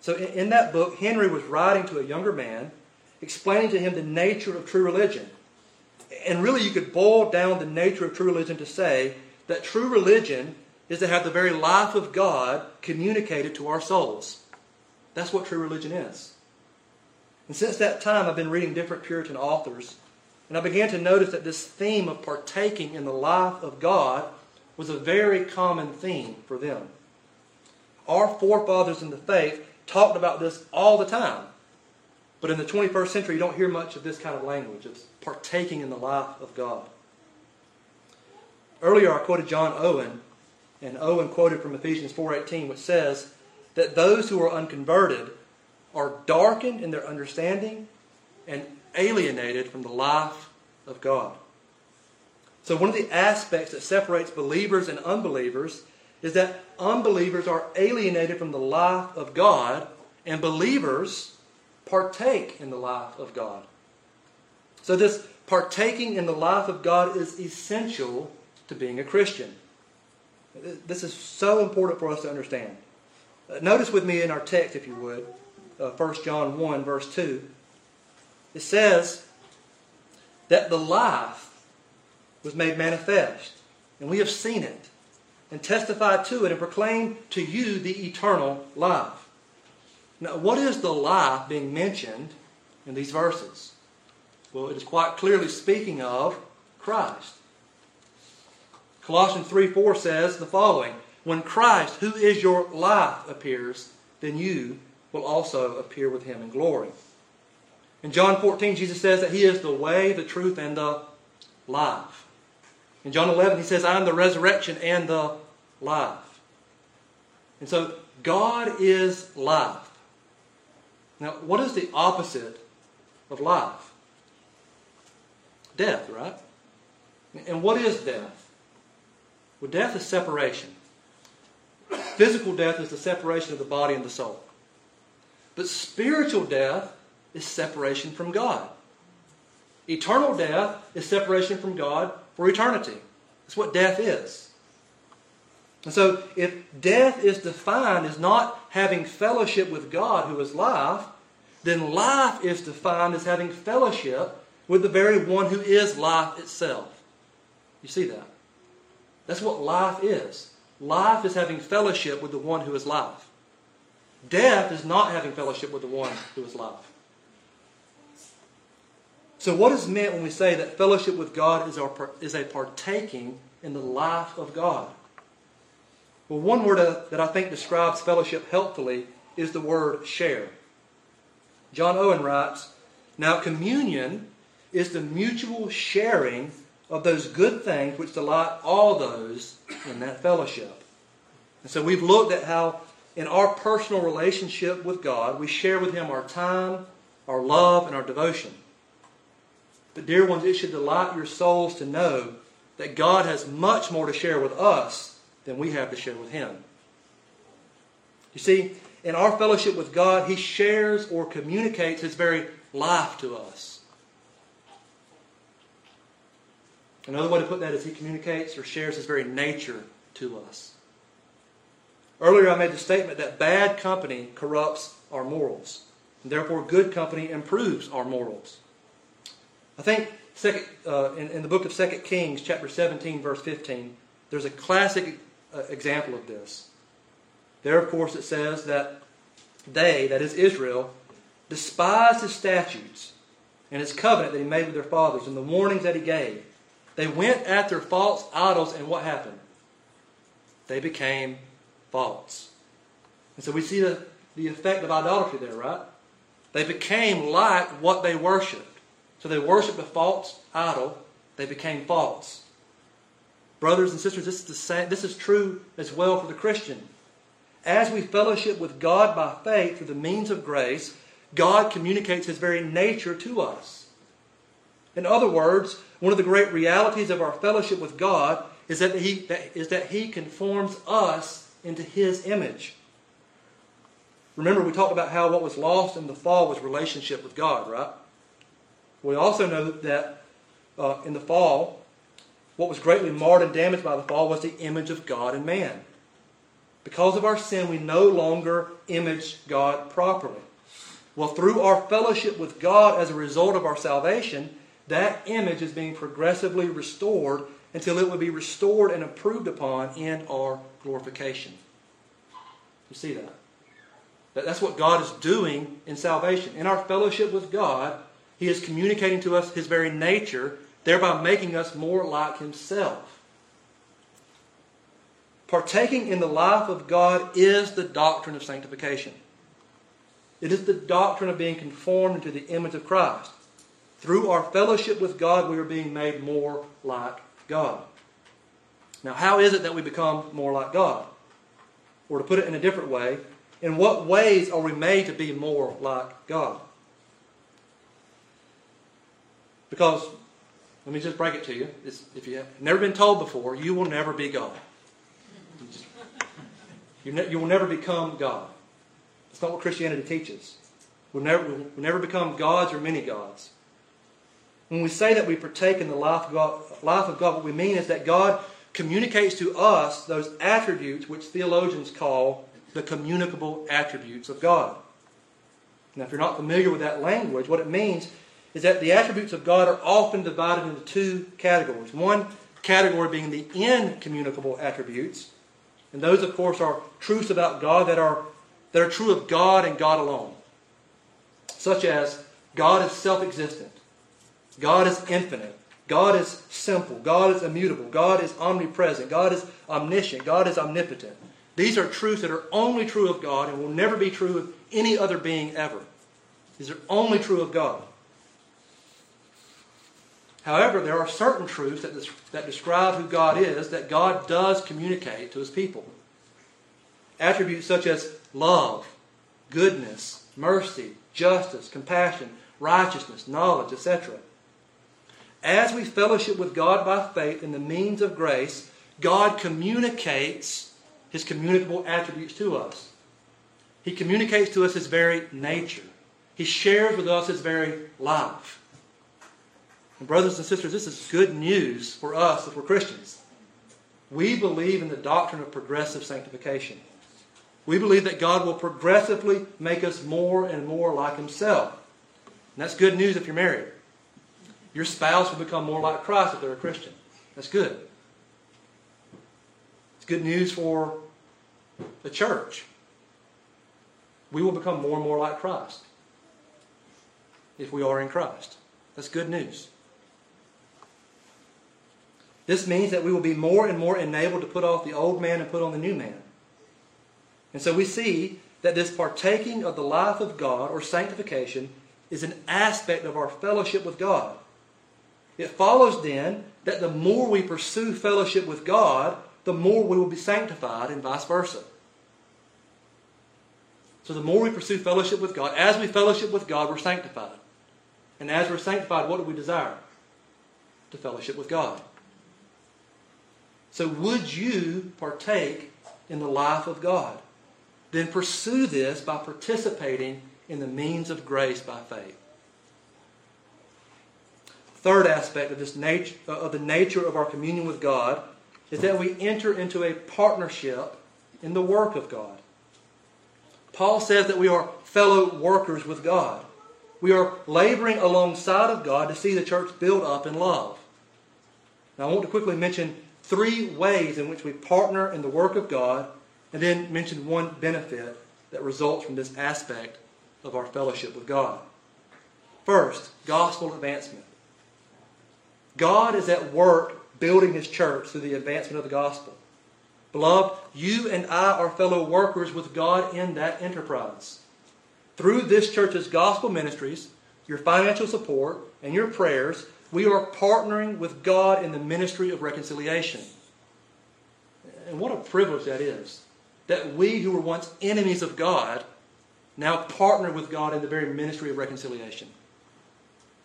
So, in, in that book, Henry was writing to a younger man, explaining to him the nature of true religion. And really, you could boil down the nature of true religion to say that true religion is to have the very life of God communicated to our souls. That's what true religion is. And since that time, I've been reading different Puritan authors, and I began to notice that this theme of partaking in the life of God was a very common theme for them. Our forefathers in the faith talked about this all the time. But in the 21st century, you don't hear much of this kind of language, of partaking in the life of God. Earlier, I quoted John Owen, and Owen quoted from Ephesians 4.18, which says that those who are unconverted are darkened in their understanding and alienated from the life of God. So, one of the aspects that separates believers and unbelievers is that unbelievers are alienated from the life of God, and believers partake in the life of God. So, this partaking in the life of God is essential to being a Christian. This is so important for us to understand. Uh, notice with me in our text, if you would, uh, 1 John 1, verse 2. It says that the life was made manifest, and we have seen it, and testified to it, and proclaimed to you the eternal life. Now, what is the life being mentioned in these verses? Well, it is quite clearly speaking of Christ. Colossians 3 4 says the following When Christ, who is your life, appears, then you will also appear with him in glory. In John 14, Jesus says that he is the way, the truth, and the life. In John 11, he says, I am the resurrection and the life. And so, God is life. Now, what is the opposite of life? Death, right? And what is death? Well, death is separation. Physical death is the separation of the body and the soul. But spiritual death is separation from God. Eternal death is separation from God for eternity. That's what death is. And so, if death is defined as not having fellowship with God, who is life, then life is defined as having fellowship with the very one who is life itself. You see that? That's what life is. Life is having fellowship with the one who is life. Death is not having fellowship with the one who is life. So, what is meant when we say that fellowship with God is, our, is a partaking in the life of God? Well, one word uh, that I think describes fellowship helpfully is the word share. John Owen writes Now, communion is the mutual sharing of those good things which delight all those in that fellowship. And so, we've looked at how in our personal relationship with God, we share with Him our time, our love, and our devotion. But, dear ones, it should delight your souls to know that God has much more to share with us than we have to share with Him. You see, in our fellowship with God, He shares or communicates His very life to us. Another way to put that is He communicates or shares His very nature to us. Earlier, I made the statement that bad company corrupts our morals, and therefore, good company improves our morals. I think second, uh, in, in, the book of 2 Kings, chapter 17, verse 15, there's a classic uh, example of this. There, of course, it says that they, that is Israel, despised his statutes and his covenant that he made with their fathers and the warnings that he gave. They went after false idols, and what happened? They became false. And so we see the, the effect of idolatry there, right? They became like what they worshiped. So they worshiped a false idol. They became false. Brothers and sisters, this is, the same, this is true as well for the Christian. As we fellowship with God by faith through the means of grace, God communicates His very nature to us. In other words, one of the great realities of our fellowship with God is that He, that, is that he conforms us into His image. Remember, we talked about how what was lost in the fall was relationship with God, right? We also know that uh, in the fall, what was greatly marred and damaged by the fall was the image of God and man. Because of our sin, we no longer image God properly. Well, through our fellowship with God as a result of our salvation, that image is being progressively restored until it will be restored and improved upon in our glorification. You see that? That's what God is doing in salvation. In our fellowship with God, He is communicating to us His very nature, thereby making us more like Himself. Partaking in the life of God is the doctrine of sanctification. It is the doctrine of being conformed into the image of Christ. Through our fellowship with God, we are being made more like God. Now, how is it that we become more like God? Or to put it in a different way, in what ways are we made to be more like God? Because, let me just break it to you. It's, if you've never been told before, you will never be God. You, ne- you will never become God. That's not what Christianity teaches. We'll never, we'll never become gods or many gods. When we say that we partake in the life of, God, life of God, what we mean is that God communicates to us those attributes which theologians call the communicable attributes of God. Now, if you're not familiar with that language, what it means is that the attributes of God are often divided into two categories. One category being the incommunicable attributes, and those, of course, are truths about God that are, that are true of God and God alone, such as God is self existent, God is infinite, God is simple, God is immutable, God is omnipresent, God is omniscient, God is omnipotent. These are truths that are only true of God and will never be true of any other being ever. These are only true of God. However, there are certain truths that, that describe who God is that God does communicate to his people. Attributes such as love, goodness, mercy, justice, compassion, righteousness, knowledge, etc. As we fellowship with God by faith in the means of grace, God communicates his communicable attributes to us. He communicates to us his very nature. He shares with us his very life. And brothers and sisters, this is good news for us if we're Christians. We believe in the doctrine of progressive sanctification. We believe that God will progressively make us more and more like himself. And that's good news if you're married. Your spouse will become more like Christ if they're a Christian. That's good. It's good news for the church. We will become more and more like Christ if we are in Christ. That's good news. This means that we will be more and more enabled to put off the old man and put on the new man. And so we see that this partaking of the life of God or sanctification is an aspect of our fellowship with God. It follows then that the more we pursue fellowship with God, the more we will be sanctified, and vice versa. So the more we pursue fellowship with God, as we fellowship with God, we're sanctified. And as we're sanctified, what do we desire? To fellowship with God. So would you partake in the life of God? Then pursue this by participating in the means of grace by faith. Third aspect of this nature of the nature of our communion with God is that we enter into a partnership in the work of God. Paul says that we are fellow workers with God. We are laboring alongside of God to see the church build up in love. Now, I want to quickly mention three ways in which we partner in the work of God, and then mention one benefit that results from this aspect of our fellowship with God. First, gospel advancement. God is at work building his church through the advancement of the gospel. Beloved, you and I are fellow workers with God in that enterprise. Through this church's gospel ministries, your financial support, and your prayers, we are partnering with God in the ministry of reconciliation. And what a privilege that is. That we who were once enemies of God now partner with God in the very ministry of reconciliation.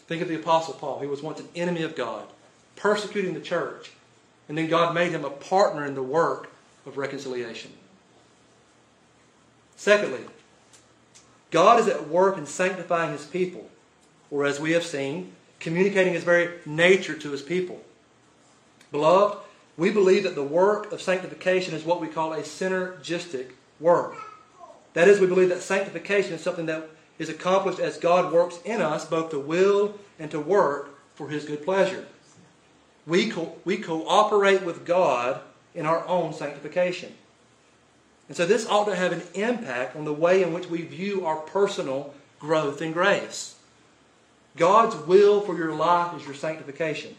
Think of the Apostle Paul. He was once an enemy of God, persecuting the church. And then God made him a partner in the work of reconciliation. Secondly, God is at work in sanctifying his people, or as we have seen, communicating his very nature to his people. Beloved, we believe that the work of sanctification is what we call a synergistic work. That is, we believe that sanctification is something that is accomplished as God works in us both to will and to work for his good pleasure. We, co- we cooperate with God in our own sanctification. And so this ought to have an impact on the way in which we view our personal growth in grace. God's will for your life is your sanctification.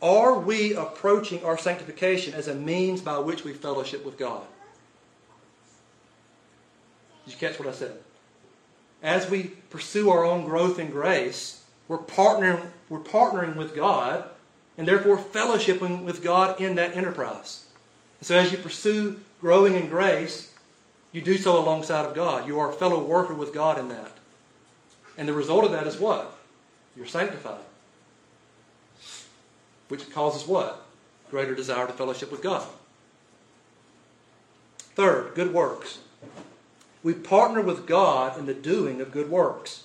Are we approaching our sanctification as a means by which we fellowship with God? Did you catch what I said? As we pursue our own growth in grace, we're partnering, we're partnering with God and therefore fellowshipping with God in that enterprise. So as you pursue growing in grace, you do so alongside of God. You are a fellow worker with God in that. And the result of that is what? You're sanctified. Which causes what? Greater desire to fellowship with God. Third, good works. We partner with God in the doing of good works.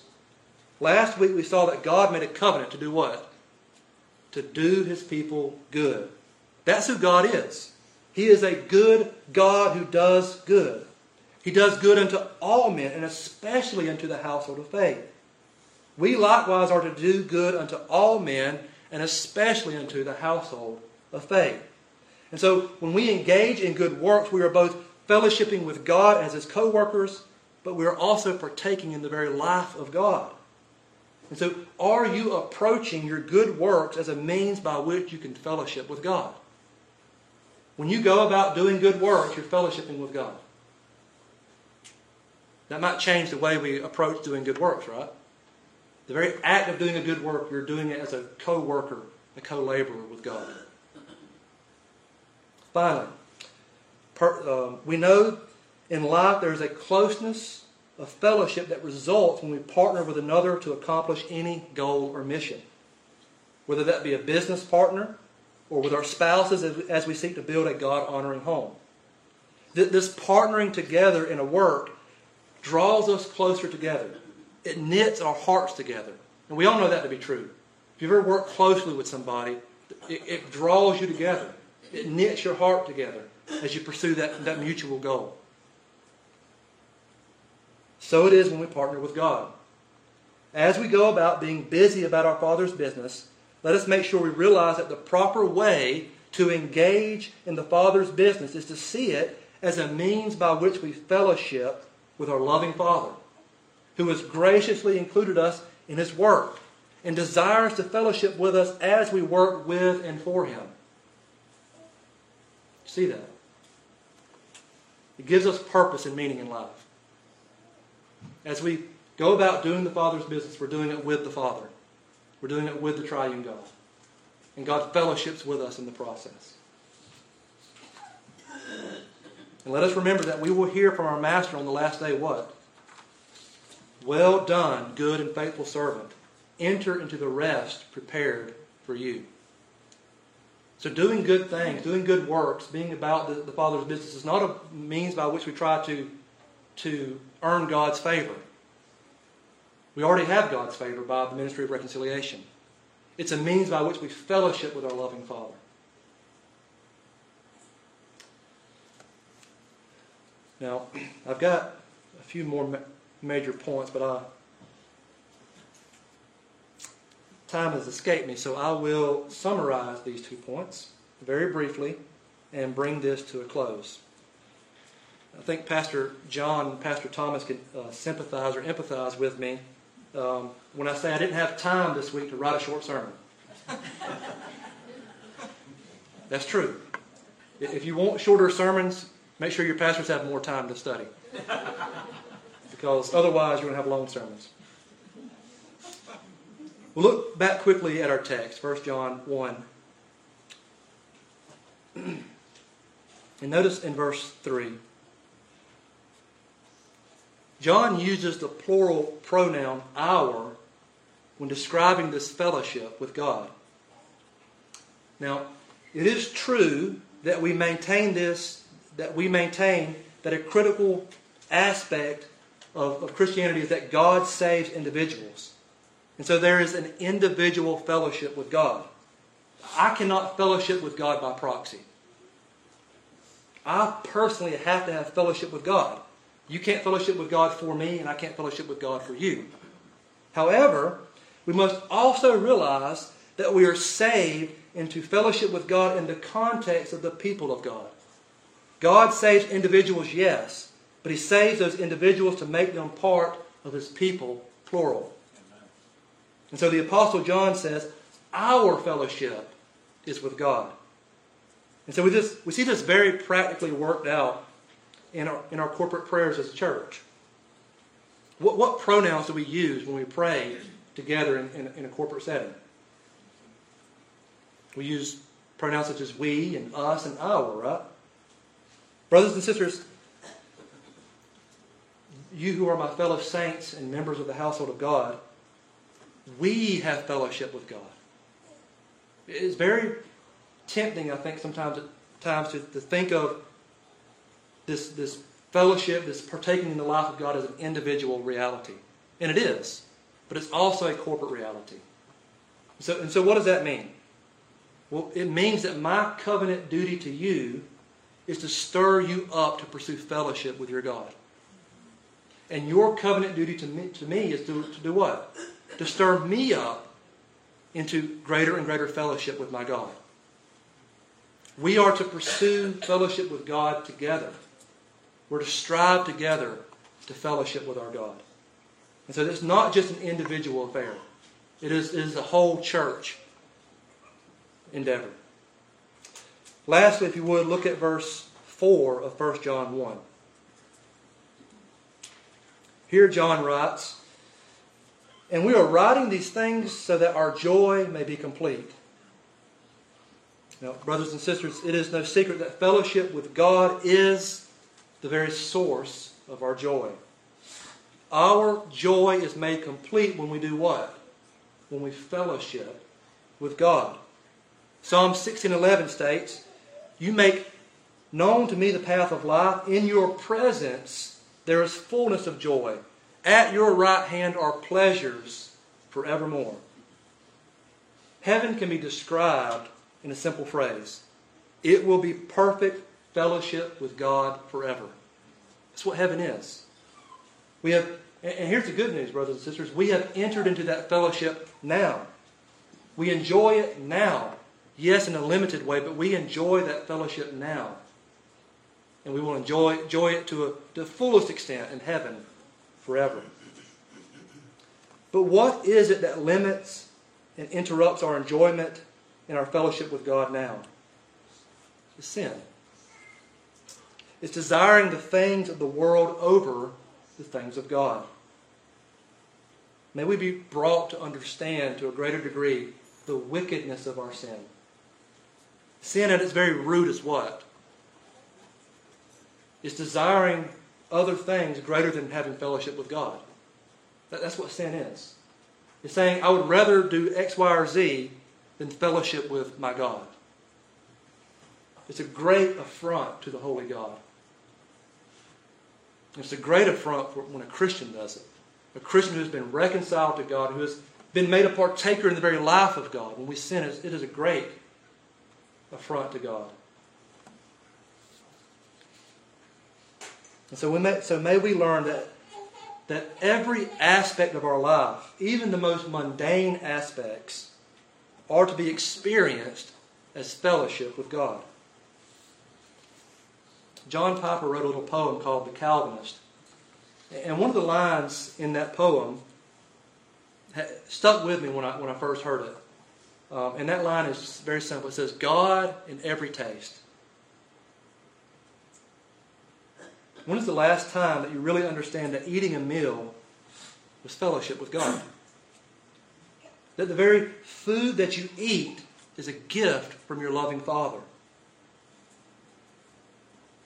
Last week we saw that God made a covenant to do what? To do his people good. That's who God is. He is a good God who does good. He does good unto all men, and especially unto the household of faith. We likewise are to do good unto all men, and especially unto the household of faith. And so when we engage in good works, we are both fellowshipping with God as his co workers, but we are also partaking in the very life of God. And so, are you approaching your good works as a means by which you can fellowship with God? When you go about doing good works, you're fellowshipping with God. That might change the way we approach doing good works, right? The very act of doing a good work, you're doing it as a co worker, a co laborer with God. Finally, per, um, we know in life there's a closeness of fellowship that results when we partner with another to accomplish any goal or mission. Whether that be a business partner or with our spouses as, as we seek to build a God honoring home. This partnering together in a work draws us closer together. It knits our hearts together. And we all know that to be true. If you've ever worked closely with somebody, it, it draws you together. It knits your heart together as you pursue that, that mutual goal. So it is when we partner with God. As we go about being busy about our Father's business, let us make sure we realize that the proper way to engage in the Father's business is to see it as a means by which we fellowship with our loving Father, who has graciously included us in His work and desires to fellowship with us as we work with and for Him. See that? It gives us purpose and meaning in life. As we go about doing the Father's business, we're doing it with the Father. We're doing it with the triune God. And God fellowships with us in the process. And let us remember that we will hear from our Master on the last day what? Well done, good and faithful servant. Enter into the rest prepared for you. So, doing good things, doing good works, being about the, the Father's business is not a means by which we try to, to earn God's favor. We already have God's favor by the ministry of reconciliation. It's a means by which we fellowship with our loving Father. Now, I've got a few more ma- major points, but I, time has escaped me, so I will summarize these two points very briefly and bring this to a close. I think Pastor John and Pastor Thomas can uh, sympathize or empathize with me um, when I say I didn't have time this week to write a short sermon. [LAUGHS] That's true. If you want shorter sermons, make sure your pastors have more time to study. [LAUGHS] Because otherwise, you're going to have long sermons. We'll look back quickly at our text, 1 John 1. and notice in verse 3. John uses the plural pronoun our when describing this fellowship with God. Now, it is true that we maintain this, that we maintain that a critical aspect of, of Christianity is that God saves individuals. And so there is an individual fellowship with God. I cannot fellowship with God by proxy. I personally have to have fellowship with God. You can't fellowship with God for me, and I can't fellowship with God for you. However, we must also realize that we are saved into fellowship with God in the context of the people of God. God saves individuals, yes, but He saves those individuals to make them part of His people, plural. And so the Apostle John says, Our fellowship is with God. And so we, just, we see this very practically worked out in our, in our corporate prayers as a church. What, what pronouns do we use when we pray together in, in, in a corporate setting? We use pronouns such as we and us and our, right? Brothers and sisters, you who are my fellow saints and members of the household of God, we have fellowship with God. It's very tempting, I think, sometimes at times to, to think of this, this fellowship, this partaking in the life of God as an individual reality. And it is. But it's also a corporate reality. So, and so what does that mean? Well, it means that my covenant duty to you is to stir you up to pursue fellowship with your God. And your covenant duty to me, to me is to, to do what? To stir me up into greater and greater fellowship with my God. We are to pursue fellowship with God together. We're to strive together to fellowship with our God. And so it's not just an individual affair, it is, it is a whole church endeavor. Lastly, if you would, look at verse 4 of 1 John 1. Here John writes, And we are writing these things so that our joy may be complete. Now, brothers and sisters, it is no secret that fellowship with God is the very source of our joy. Our joy is made complete when we do what? When we fellowship with God. Psalm 16:11 states, "You make known to me the path of life. In your presence there is fullness of joy. At your right hand are pleasures forevermore." Heaven can be described in a simple phrase it will be perfect fellowship with God forever. That's what heaven is. We have, and here's the good news, brothers and sisters we have entered into that fellowship now. We enjoy it now. Yes, in a limited way, but we enjoy that fellowship now. And we will enjoy, enjoy it to, a, to the fullest extent in heaven forever. But what is it that limits and interrupts our enjoyment in our fellowship with God now? It's sin. It's desiring the things of the world over the things of God. May we be brought to understand to a greater degree the wickedness of our sin. Sin at its very root is what? It's desiring other things greater than having fellowship with God. That's what sin is. It's saying, I would rather do X, Y, or Z than fellowship with my God. It's a great affront to the Holy God. It's a great affront when a Christian does it. A Christian who's been reconciled to God, who has been made a partaker in the very life of God. When we sin, it is a great affront to God. And so, we may, so may we learn that, that every aspect of our life, even the most mundane aspects, are to be experienced as fellowship with God. John Piper wrote a little poem called The Calvinist. And one of the lines in that poem stuck with me when I, when I first heard it. Um, and that line is very simple. It says, God in every taste. When is the last time that you really understand that eating a meal was fellowship with God? That the very food that you eat is a gift from your loving Father.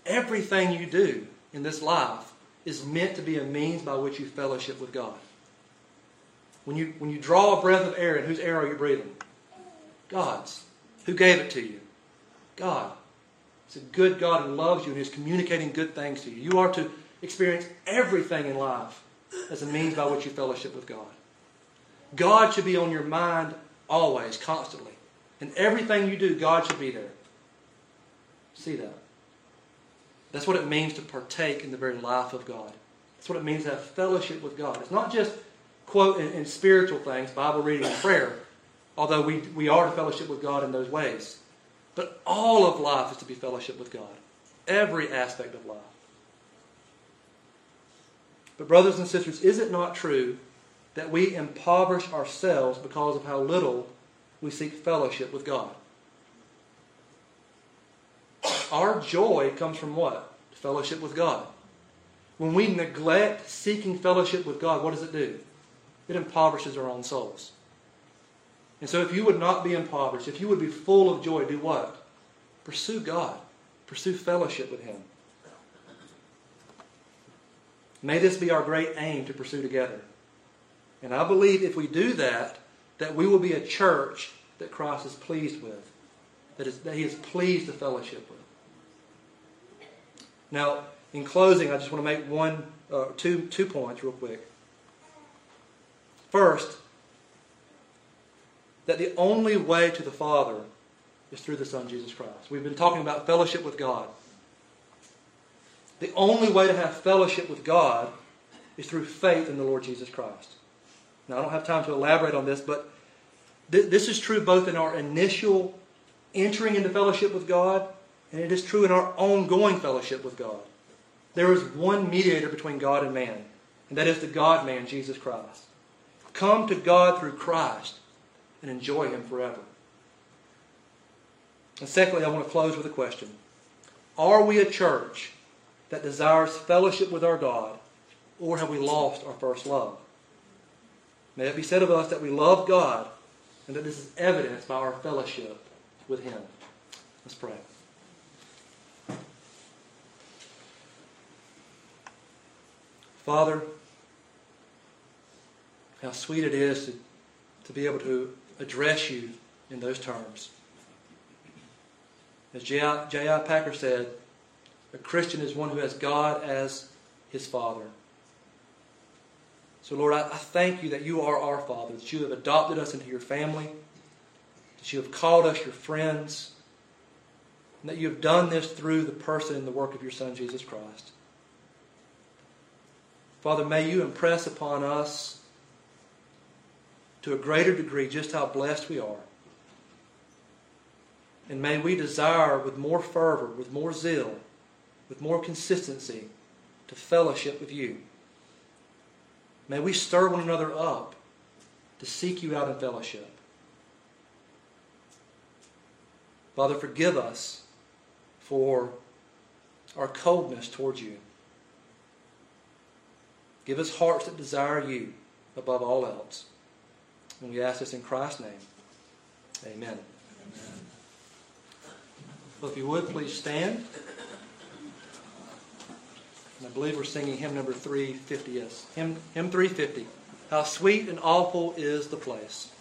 Everything you do in this life is meant to be a means by which you fellowship with God. When you, when you draw a breath of air and whose air are you breathing? God's. Who gave it to you? God. It's a good God who loves you and is communicating good things to you. You are to experience everything in life as a means by which you fellowship with God. God should be on your mind always, constantly. And everything you do, God should be there. See that? That's what it means to partake in the very life of God. That's what it means to have fellowship with God. It's not just, quote, in, in spiritual things, Bible reading and prayer, although we, we are to fellowship with God in those ways. But all of life is to be fellowship with God. Every aspect of life. But, brothers and sisters, is it not true that we impoverish ourselves because of how little we seek fellowship with God? Our joy comes from what? Fellowship with God. When we neglect seeking fellowship with God, what does it do? It impoverishes our own souls. And so, if you would not be impoverished, if you would be full of joy, do what? Pursue God, pursue fellowship with Him. May this be our great aim to pursue together. And I believe if we do that, that we will be a church that Christ is pleased with, that, is, that He is pleased to fellowship with. Now, in closing, I just want to make one, uh, two, two points real quick. First, that the only way to the Father is through the Son, Jesus Christ. We've been talking about fellowship with God. The only way to have fellowship with God is through faith in the Lord Jesus Christ. Now, I don't have time to elaborate on this, but th- this is true both in our initial entering into fellowship with God, and it is true in our ongoing fellowship with God. There is one mediator between God and man, and that is the God man, Jesus Christ. Come to God through Christ and enjoy Him forever. And secondly, I want to close with a question Are we a church that desires fellowship with our God, or have we lost our first love? May it be said of us that we love God and that this is evidenced by our fellowship with Him. Let's pray. Father, how sweet it is to, to be able to address you in those terms. As J.I. Packer said, a Christian is one who has God as his Father. So, Lord, I, I thank you that you are our Father, that you have adopted us into your family, that you have called us your friends, and that you have done this through the person and the work of your Son, Jesus Christ. Father, may you impress upon us to a greater degree just how blessed we are. And may we desire with more fervor, with more zeal, with more consistency to fellowship with you. May we stir one another up to seek you out in fellowship. Father, forgive us for our coldness towards you. Give us hearts that desire you above all else. And we ask this in Christ's name. Amen. Amen. Well, if you would, please stand. And I believe we're singing hymn number 350. Yes, hymn, hymn 350. How sweet and awful is the place.